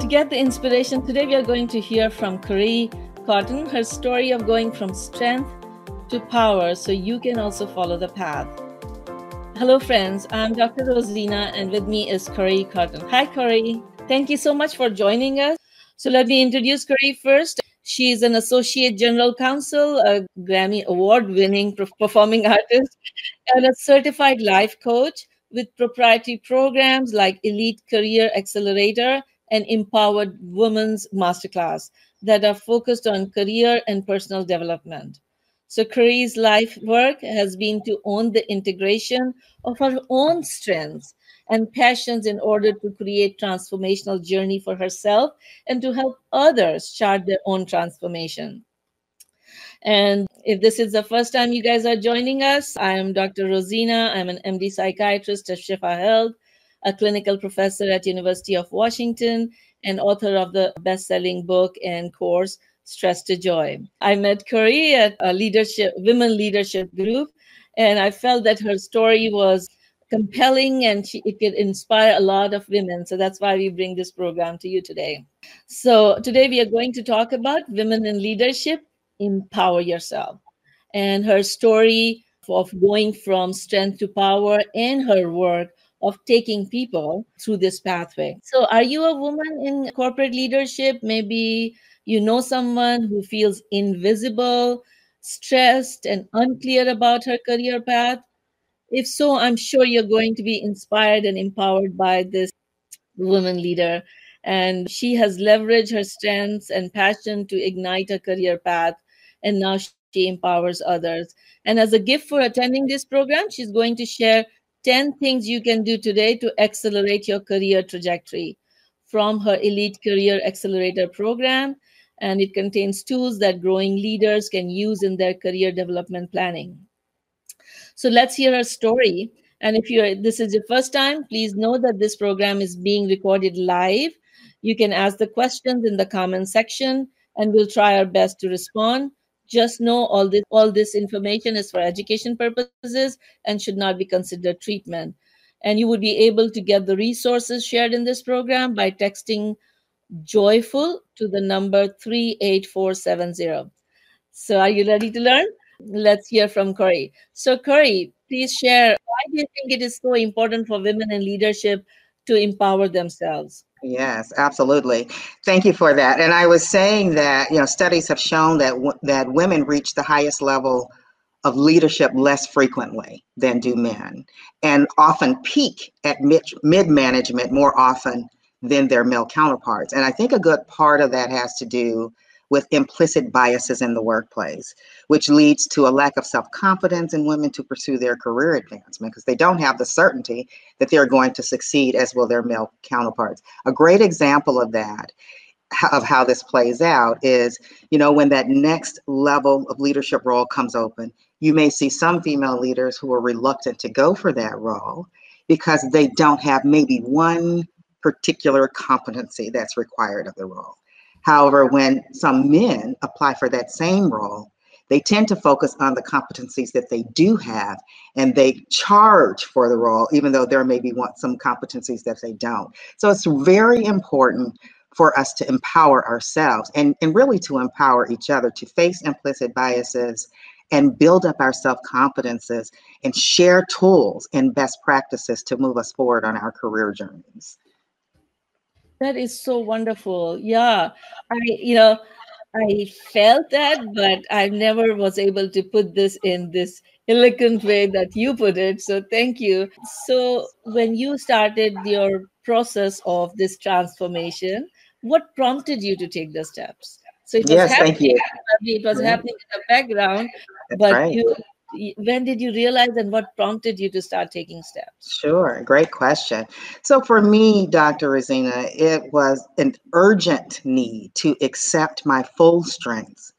To get the inspiration, today we are going to hear from Corey Cotton, her story of going from strength to power so you can also follow the path. Hello, friends. I'm Dr. Rosina, and with me is Corey Cotton. Hi, Corey. Thank you so much for joining us. So, let me introduce Corey first. She is an associate general counsel, a Grammy award winning performing artist, and a certified life coach with proprietary programs like Elite Career Accelerator and Empowered Women's Masterclass that are focused on career and personal development. So Corey's life work has been to own the integration of her own strengths and passions in order to create transformational journey for herself and to help others chart their own transformation. And if this is the first time you guys are joining us, I am Dr. Rosina. I'm an MD psychiatrist at Shifa Health a clinical professor at University of Washington and author of the best-selling book and course Stress to Joy. I met Corey at a leadership women leadership group and I felt that her story was compelling and she, it could inspire a lot of women. So that's why we bring this program to you today. So today we are going to talk about women in leadership, empower yourself. And her story of going from strength to power in her work of taking people through this pathway. So, are you a woman in corporate leadership? Maybe you know someone who feels invisible, stressed, and unclear about her career path? If so, I'm sure you're going to be inspired and empowered by this woman leader. And she has leveraged her strengths and passion to ignite her career path. And now she empowers others. And as a gift for attending this program, she's going to share 10 things you can do today to accelerate your career trajectory from her Elite Career Accelerator program. And it contains tools that growing leaders can use in their career development planning. So let's hear her story. And if you're this is your first time, please know that this program is being recorded live. You can ask the questions in the comment section and we'll try our best to respond just know all this all this information is for education purposes and should not be considered treatment. And you would be able to get the resources shared in this program by texting joyful to the number 38470 so are you ready to learn? Let's hear from corey. So corey please share why do you think it is so important for women in leadership to empower themselves Yes, absolutely. Thank you for that. And I was saying that, you know, studies have shown that that women reach the highest level of leadership less frequently than do men and often peak at mid, mid management more often than their male counterparts. And I think a good part of that has to do with implicit biases in the workplace, which leads to a lack of self confidence in women to pursue their career advancement because they don't have the certainty that they're going to succeed as will their male counterparts. A great example of that of how this plays out is you know when that next level of leadership role comes open you may see some female leaders who are reluctant to go for that role because they don't have maybe one particular competency that's required of the role However, when some men apply for that same role, they tend to focus on the competencies that they do have and they charge for the role, even though there maybe want some competencies that they don't. So it's very important for us to empower ourselves and, and really to empower each other to face implicit biases and build up our self confidences and share tools and best practices to move us forward on our career journeys. That is so wonderful. Yeah. I, you know, I felt that, but I never was able to put this in this elegant way that you put it. So thank you. So when you started your process of this transformation, what prompted you to take the steps? So it was yes, happening, thank you. It was mm-hmm. happening in the background, That's but right. you when did you realize and what prompted you to start taking steps? Sure, great question. So for me, Dr. Rosina, it was an urgent need to accept my full strengths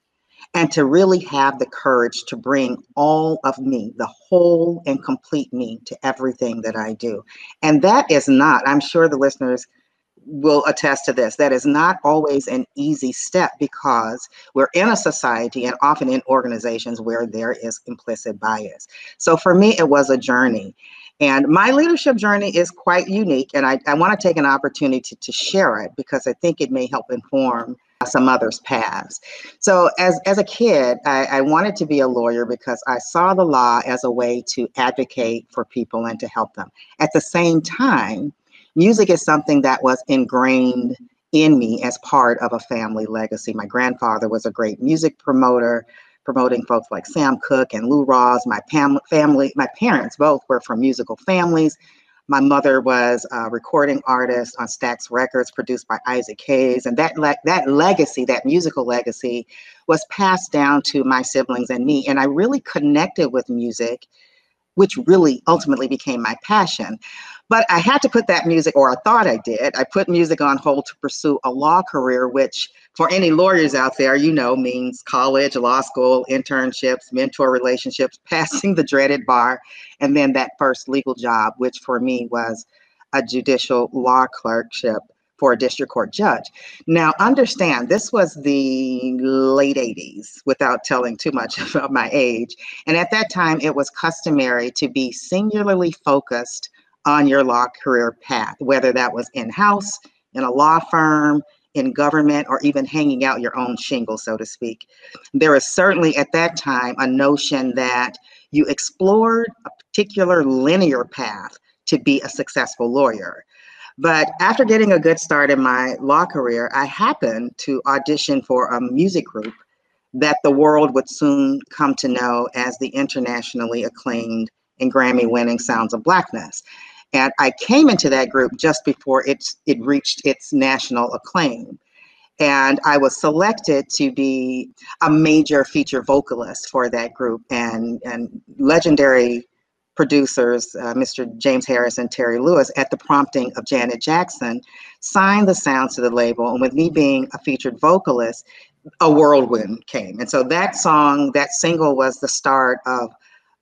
and to really have the courage to bring all of me, the whole and complete me, to everything that I do. And that is not, I'm sure the listeners will attest to this. That is not always an easy step because we're in a society and often in organizations where there is implicit bias. So for me, it was a journey. And my leadership journey is quite unique, and I, I want to take an opportunity to, to share it because I think it may help inform some others' paths. So, as, as a kid, I, I, wanted to be a lawyer because I saw the law as a way to advocate for people and to help them. At the same time, music is something that was ingrained in me as part of a family legacy. My grandfather was a great music promoter promoting folks like Sam Cooke and Lou Rawls. My pam- family, my parents both were from musical families. My mother was a recording artist on Stax Records, produced by Isaac Hayes, and that le- that legacy, that musical legacy, was passed down to my siblings and me. And I really connected with music which really ultimately became my passion. But I had to put that music, or I thought I did, I put music on hold to pursue a law career, which for any lawyers out there, you know, means college, law school, internships, mentor relationships, passing the dreaded bar, and then that first legal job, which for me was a judicial law clerkship for a district court judge. Now, understand, this was the late 80s without telling too much about my age. And at that time, it was customary to be singularly focused on your law career path, whether that was in house, in a law firm, in government, or even hanging out your own shingle, so to speak. There is certainly at that time a notion that you explored a particular linear path to be a successful lawyer. But after getting a good start in my law career, I happened to audition for a music group that the world would soon come to know as the internationally acclaimed and Grammy winning Sounds of Blackness. And I came into that group just before it, it reached its national acclaim. And I was selected to be a major feature vocalist for that group. And, and legendary producers, uh, Mr. James Harris and Terry Lewis, at the prompting of Janet Jackson, signed the sounds to the label. And with me being a featured vocalist, a whirlwind came. And so that song, that single was the start of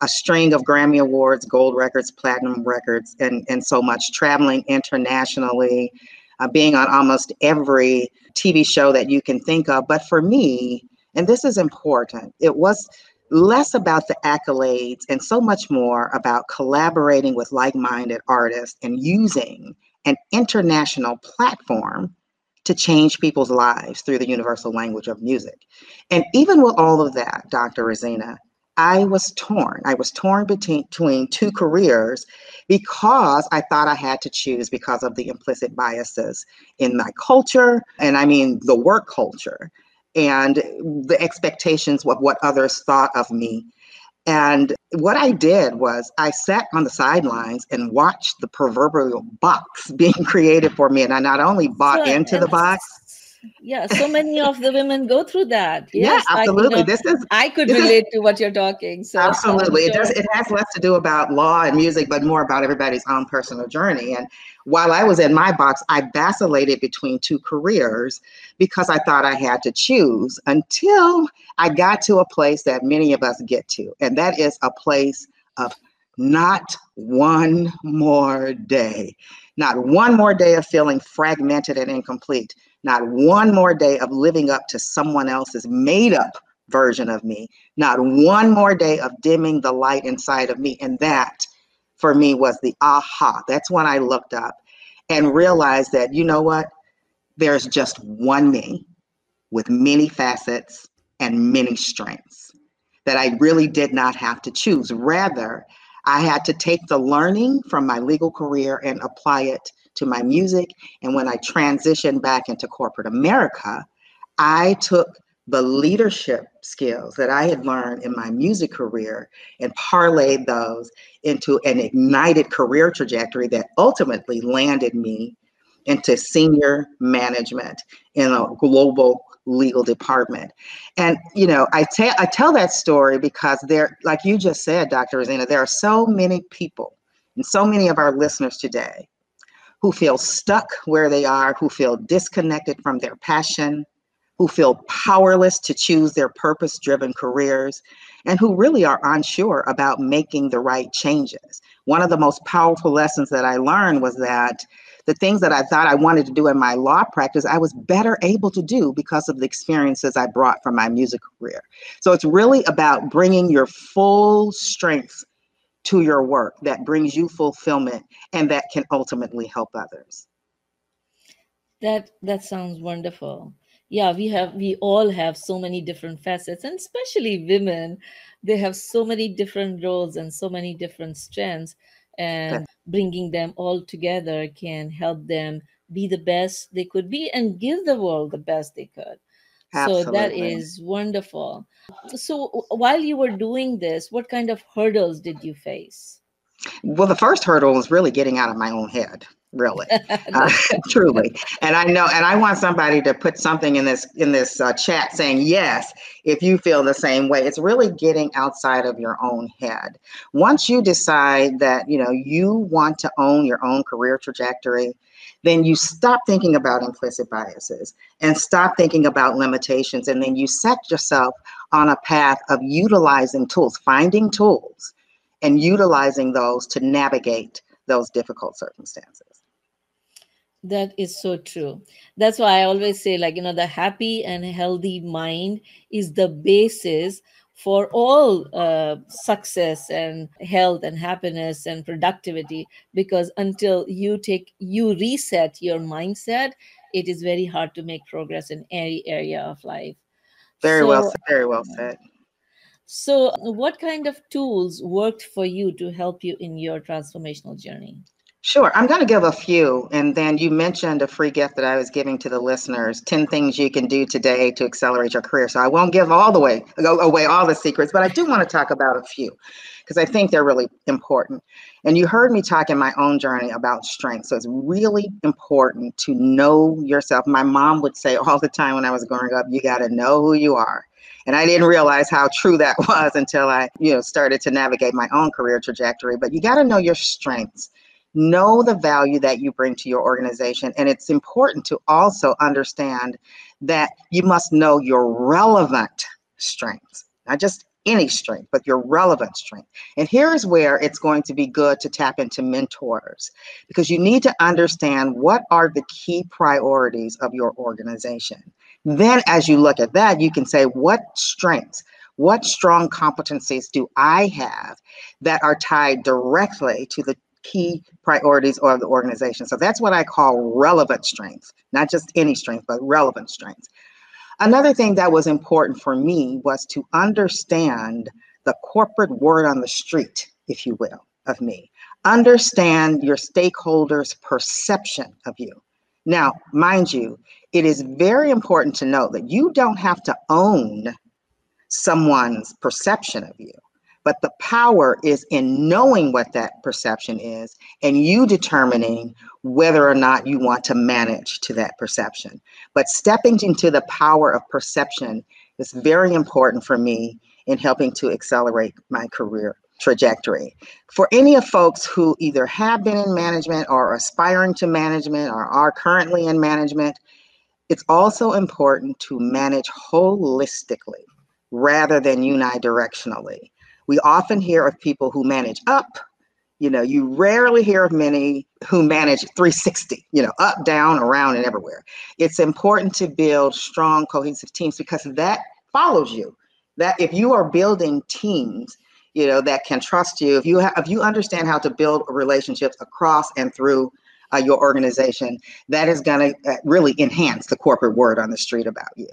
a string of Grammy Awards, gold records, platinum records, and, and so much, traveling internationally, uh, being on almost every TV show that you can think of. But for me, and this is important, it was less about the accolades and so much more about collaborating with like minded artists and using an international platform to change people's lives through the universal language of music. And even with all of that, Dr. Rosina, I was torn. I was torn between, between two careers because I thought I had to choose because of the implicit biases in my culture, and I mean the work culture and the expectations of what others thought of me. And what I did was I sat on the sidelines and watched the proverbial box being created for me. And I not only bought into the box, yeah so many of the women go through that. Yes, yeah absolutely. this is i could relate is, to what you're talking so absolutely. Sure. it does it has less to do about law and music but more about everybody's own personal journey and while i was in my box i vacillated between two careers because i thought i had to choose until i got to a place that many of us get to and that is a place of not one more day not one more day of feeling fragmented and incomplete not one more day of living up to someone else's made up version of me, not one more day of dimming the light inside of me. And that for me was the aha. That's when I looked up and realized that, you know what? There's just one me with many facets and many strengths that I really did not have to choose. Rather, I had to take the learning from my legal career and apply it to my music. And when I transitioned back into corporate America, I took the leadership skills that I had learned in my music career and parlayed those into an ignited career trajectory that ultimately landed me into senior management in a global legal department. And you know, I tell I tell that story because there, like you just said, Dr. Rosina, there are so many people and so many of our listeners today who feel stuck where they are, who feel disconnected from their passion, who feel powerless to choose their purpose driven careers, and who really are unsure about making the right changes. One of the most powerful lessons that I learned was that the things that I thought I wanted to do in my law practice, I was better able to do because of the experiences I brought from my music career. So it's really about bringing your full strengths to your work that brings you fulfillment and that can ultimately help others. That that sounds wonderful. Yeah, we have we all have so many different facets and especially women they have so many different roles and so many different strengths and bringing them all together can help them be the best they could be and give the world the best they could Absolutely. so that is wonderful. So while you were doing this what kind of hurdles did you face? Well the first hurdle was really getting out of my own head really. Uh, truly. And i know and i want somebody to put something in this in this uh, chat saying yes if you feel the same way. It's really getting outside of your own head. Once you decide that you know you want to own your own career trajectory then you stop thinking about implicit biases and stop thinking about limitations and then you set yourself on a path of utilizing tools finding tools and utilizing those to navigate those difficult circumstances that is so true. That's why I always say, like, you know, the happy and healthy mind is the basis for all uh, success and health and happiness and productivity. Because until you take, you reset your mindset, it is very hard to make progress in any area of life. Very so, well, very well said. So, what kind of tools worked for you to help you in your transformational journey? Sure. I'm going to give a few. And then you mentioned a free gift that I was giving to the listeners 10 things you can do today to accelerate your career. So I won't give all the way, away all the secrets, but I do want to talk about a few because I think they're really important. And you heard me talk in my own journey about strength. So it's really important to know yourself. My mom would say all the time when I was growing up, you got to know who you are. And I didn't realize how true that was until I, you know, started to navigate my own career trajectory. But you got to know your strengths know the value that you bring to your organization. And it's important to also understand that you must know your relevant strengths, not just any strength, but your relevant strength. And here's where it's going to be good to tap into mentors because you need to understand what are the key priorities of your organization. Then, as you look at that, you can say, what strengths, what strong competencies do I have that are tied directly to the key priorities of the organization. So that's what I call relevant strengths, not just any strength, but relevant strengths. Another thing that was important for me was to understand the corporate word on the street, if you will, of me. Understand your stakeholders' perception of you. Now, mind you, it is very important to note that you don't have to own someone's perception of you. But the power is in knowing what that perception is and you determining whether or not you want to manage to that perception. But stepping into the power of perception is very important for me in helping to accelerate my career trajectory. For any of folks who either have been in management or aspiring to management or are currently in management, it's also important to manage holistically rather than unidirectionally. We often hear of people who manage up. You know, you rarely hear of many who manage 360, you know, up, down, around, and everywhere. It's important to build strong, cohesive teams because that follows you. That if you are building teams, you know, that can trust you, if you have, if you understand how to build relationships across and through uh, your organization, that is going to uh, really enhance the corporate word on the street about you.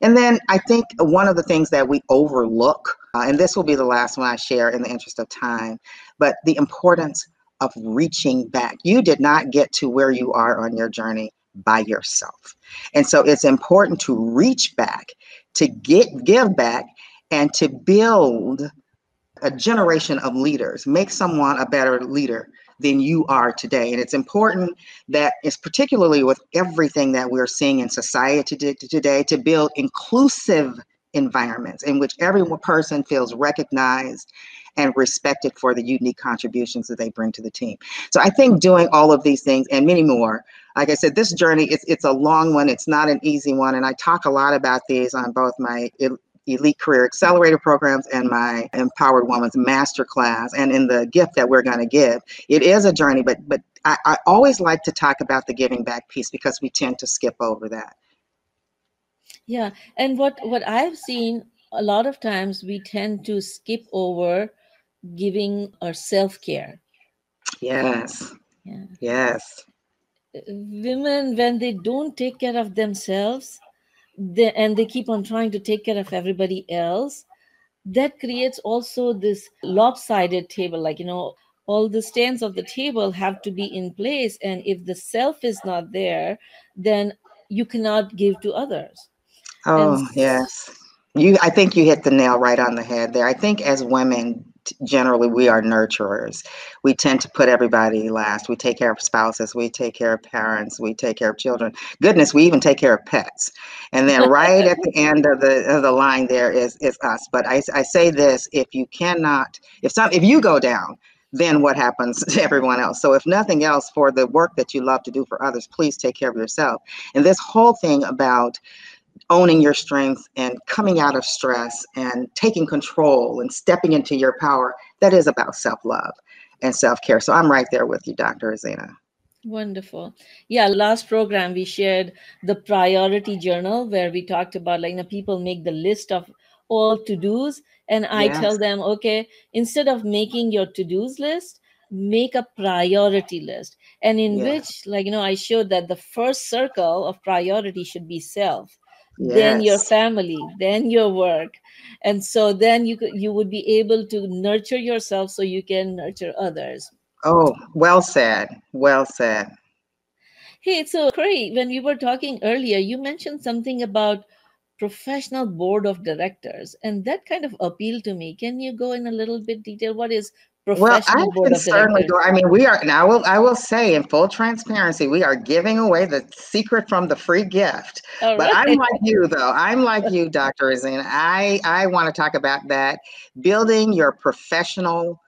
And then I think one of the things that we overlook, uh, and this will be the last one I share in the interest of time, but the importance of reaching back. You did not get to where you are on your journey by yourself. And so it's important to reach back, to get give back, and to build a generation of leaders, make someone a better leader than you are today. And it's important that, it's particularly with everything that we're seeing in society today, to build inclusive environments in which every person feels recognized and respected for the unique contributions that they bring to the team. So I think doing all of these things and many more, like I said, this journey it's it's a long one. It's not an easy one, and I talk a lot about these on both my Elite Career Accelerator programs and my Empowered Woman's Masterclass, and in the gift that we're going to give. It is a journey, but but I, I always like to talk about the giving back piece because we tend to skip over that. Yeah, and what what I've seen a lot of times we tend to skip over giving or self care. Yes. Yeah. Yes. Women, when they don't take care of themselves, they, and they keep on trying to take care of everybody else, that creates also this lopsided table. Like, you know, all the stands of the table have to be in place. And if the self is not there, then you cannot give to others. Oh, and yes. You I think you hit the nail right on the head there. I think as women generally we are nurturers. We tend to put everybody last. We take care of spouses, we take care of parents, we take care of children. Goodness, we even take care of pets. And then right at the end of the of the line there is is us. But I, I say this: if you cannot, if some, if you go down, then what happens to everyone else? So, if nothing else, for the work that you love to do for others, please take care of yourself. And this whole thing about owning your strength and coming out of stress and taking control and stepping into your power, that is about self love and self care. So, I'm right there with you, Dr. Azina. Wonderful. Yeah, last program we shared the priority journal where we talked about like you know people make the list of all to-dos and i yes. tell them okay instead of making your to-dos list make a priority list and in which like you know i showed that the first circle of priority should be self yes. then your family then your work. And so then you could you would be able to nurture yourself so you can nurture others. Oh well said well said. Hey so Corey, when we were talking earlier you mentioned something about professional board of directors and that kind of appealed to me. Can you go in a little bit detail? What is well, I can certainly go. I mean, we are now. I will. I will say, in full transparency, we are giving away the secret from the free gift. Oh, but I'm like you, though. I'm like you, Dr. Azina. I I want to talk about that. Building your professional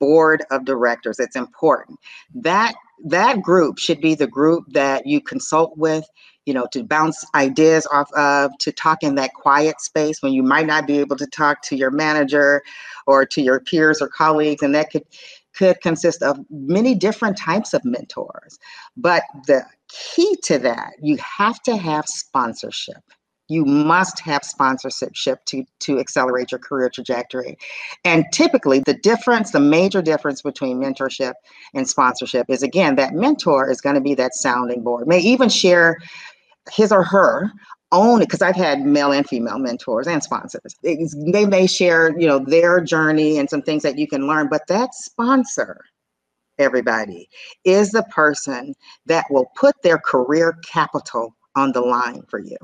board of directors. It's important. That that group should be the group that you consult with you know, to bounce ideas off of, to talk in that quiet space when you might not be able to talk to your manager or to your peers or colleagues. And that could could consist of many different types of mentors. But the key to that, you have to have sponsorship. You must have sponsorship to, to accelerate your career trajectory. And typically, the difference, the major difference between mentorship and sponsorship is again, that mentor is going to be that sounding board, may even share his or her own because I've had male and female mentors and sponsors. It's, they may share, you know, their journey and some things that you can learn, but that sponsor, everybody, is the person that will put their career capital on the line for you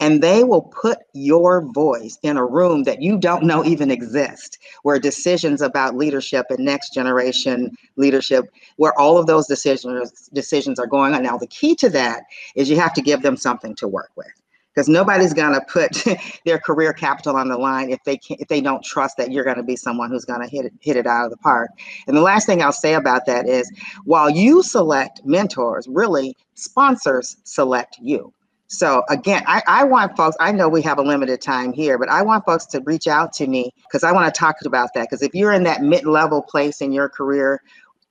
and they will put your voice in a room that you don't know even exist where decisions about leadership and next generation leadership where all of those decisions decisions are going on. Now the key to that is you have to give them something to work with because nobody's going to put their career capital on the line if they can't if they don't trust that you're going to be someone who's going to hit it hit it out of the park. And the last thing i'll say about that is while you select mentors really sponsors select you so again, I, I want folks, I know we have a limited time here, but I want folks to reach out to me because I want to talk about that. Because if you're in that mid-level place in your career,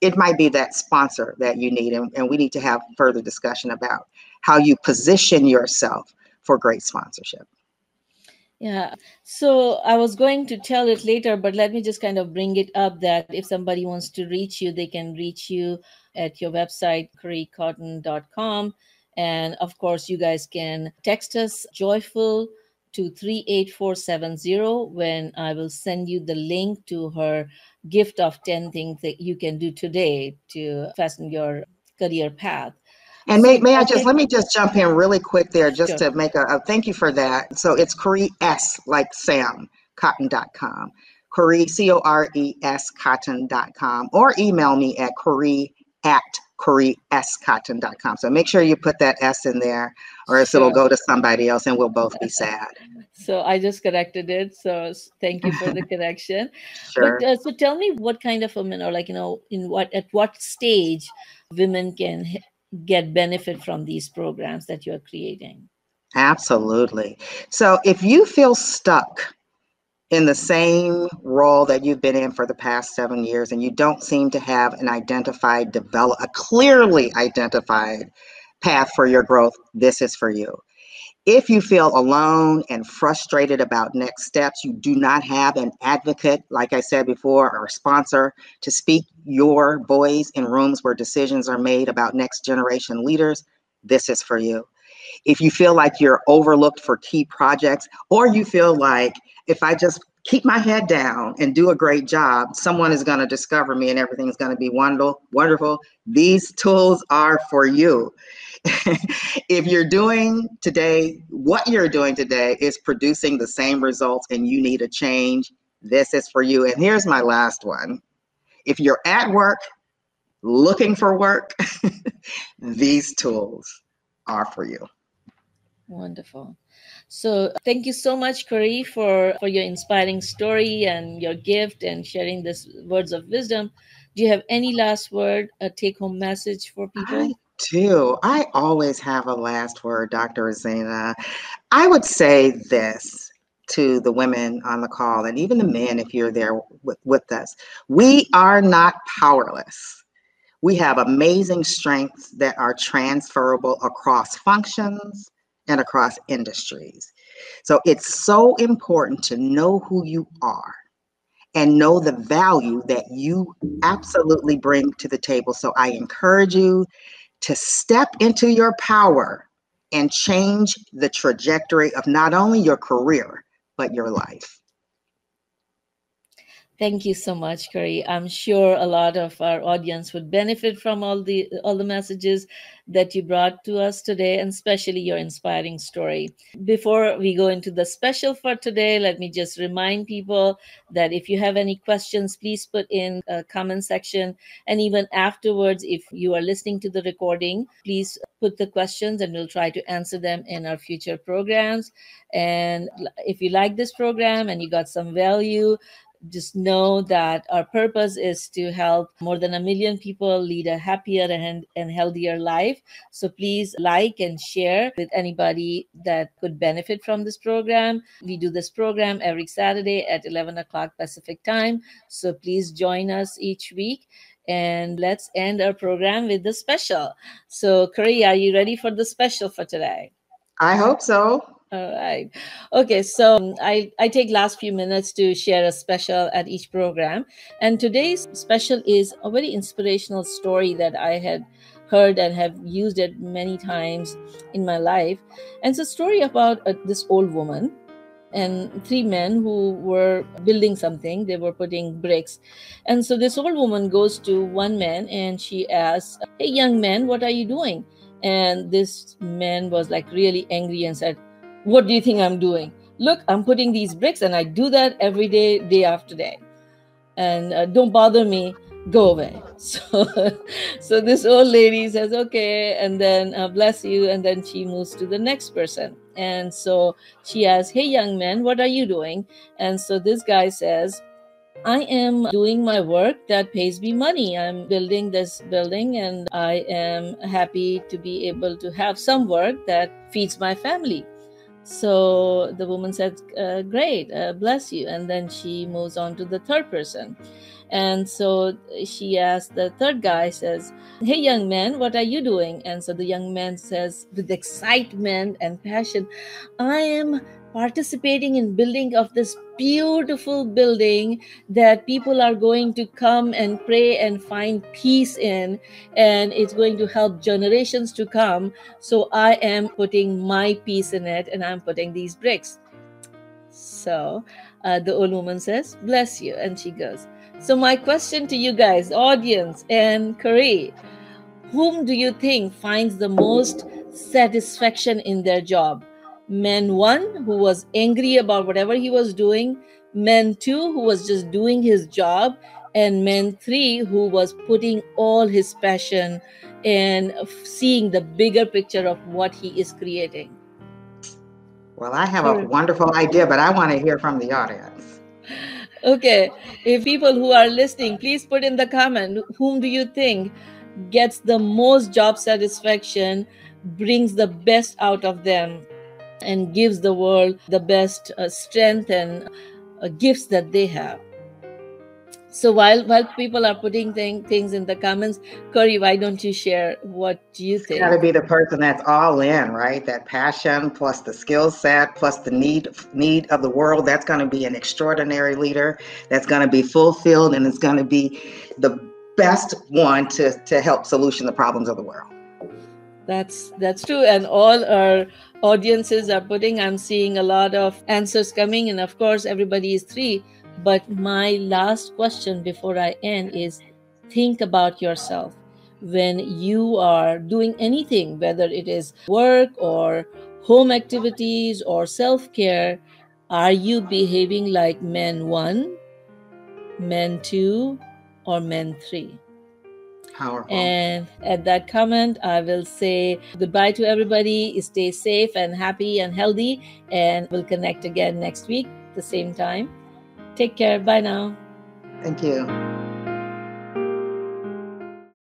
it might be that sponsor that you need. And, and we need to have further discussion about how you position yourself for great sponsorship. Yeah. So I was going to tell it later, but let me just kind of bring it up that if somebody wants to reach you, they can reach you at your website, coreecotton.com. And of course, you guys can text us joyful to 38470 when I will send you the link to her gift of 10 things that you can do today to fasten your career path. And may, may I just let me just jump in really quick there just sure. to make a, a, thank you for that. So it's Corey S like Sam cotton.com. Corey C O R E S cotton.com or email me at Corey at CoreySCotton.com. So make sure you put that S in there, or else sure. it'll go to somebody else and we'll both be sad. So I just corrected it. So thank you for the correction. Sure. But, uh, so tell me what kind of women, or like, you know, in what, at what stage women can get benefit from these programs that you're creating? Absolutely. So if you feel stuck, in the same role that you've been in for the past seven years and you don't seem to have an identified develop a clearly identified path for your growth this is for you If you feel alone and frustrated about next steps, you do not have an advocate, like I said before, or a sponsor to speak your voice in rooms where decisions are made about next generation leaders, this is for you. If you feel like you're overlooked for key projects, or you feel like if I just keep my head down and do a great job, someone is going to discover me and everything's going to be wonderful. Wonderful. These tools are for you. if you're doing today, what you're doing today is producing the same results and you need a change, this is for you. And here's my last one. If you're at work, looking for work, these tools are for you. Wonderful. So thank you so much, Corey, for, for your inspiring story and your gift and sharing this words of wisdom. Do you have any last word, a take-home message for people? I do. I always have a last word, Dr. Rosina. I would say this to the women on the call and even the men if you're there with, with us. We are not powerless. We have amazing strengths that are transferable across functions and across industries. So it's so important to know who you are and know the value that you absolutely bring to the table. So I encourage you to step into your power and change the trajectory of not only your career, but your life. Thank you so much, Corey. I'm sure a lot of our audience would benefit from all the all the messages that you brought to us today, and especially your inspiring story. Before we go into the special for today, let me just remind people that if you have any questions, please put in a comment section. And even afterwards, if you are listening to the recording, please put the questions and we'll try to answer them in our future programs. And if you like this program and you got some value, just know that our purpose is to help more than a million people lead a happier and, and healthier life. So please like and share with anybody that could benefit from this program. We do this program every Saturday at 11 o'clock Pacific time. So please join us each week. And let's end our program with the special. So, Corey, are you ready for the special for today? I hope so. All right. Okay, so um, I, I take last few minutes to share a special at each program. And today's special is a very inspirational story that I had heard and have used it many times in my life. And it's a story about uh, this old woman and three men who were building something. They were putting bricks. And so this old woman goes to one man and she asks, Hey, young man, what are you doing? And this man was like really angry and said, what do you think I'm doing? Look, I'm putting these bricks and I do that every day, day after day. And uh, don't bother me, go away. So, so this old lady says, okay, and then uh, bless you. And then she moves to the next person. And so she asks, hey, young man, what are you doing? And so this guy says, I am doing my work that pays me money. I'm building this building and I am happy to be able to have some work that feeds my family. So the woman said, uh, Great, uh, bless you. And then she moves on to the third person. And so she asked the third guy, says, Hey, young man, what are you doing? And so the young man says, with excitement and passion, I am participating in building of this beautiful building that people are going to come and pray and find peace in and it's going to help generations to come. So i am putting my piece in it and i'm putting these bricks. So uh, the old woman says bless you and she goes so my question to you guys audience and Corey, whom do you think finds the most satisfaction in their job man one who was angry about whatever he was doing man two who was just doing his job and man three who was putting all his passion and seeing the bigger picture of what he is creating. Well i have a wonderful idea but i want to hear from the audience. Okay if people who are listening please put in the comment whom do you think gets the most job satisfaction brings the best out of them and gives the world the best uh, strength and uh, gifts that they have. So while while people are putting thing, things in the comments, Corey, why don't you share what you think? Got to be the person that's all in, right? That passion plus the skill set plus the need need of the world. That's going to be an extraordinary leader. That's going to be fulfilled and it's going to be the best one to to help solution the problems of the world. That's that's true, and all our audiences are putting. I'm seeing a lot of answers coming, and of course, everybody is three but my last question before I end is think about yourself when you are doing anything, whether it is work or home activities or self care. Are you behaving like men one, men two, or men three? Powerful. And at that comment, I will say goodbye to everybody. Stay safe and happy and healthy. And we'll connect again next week, at the same time. Take care. Bye now. Thank you.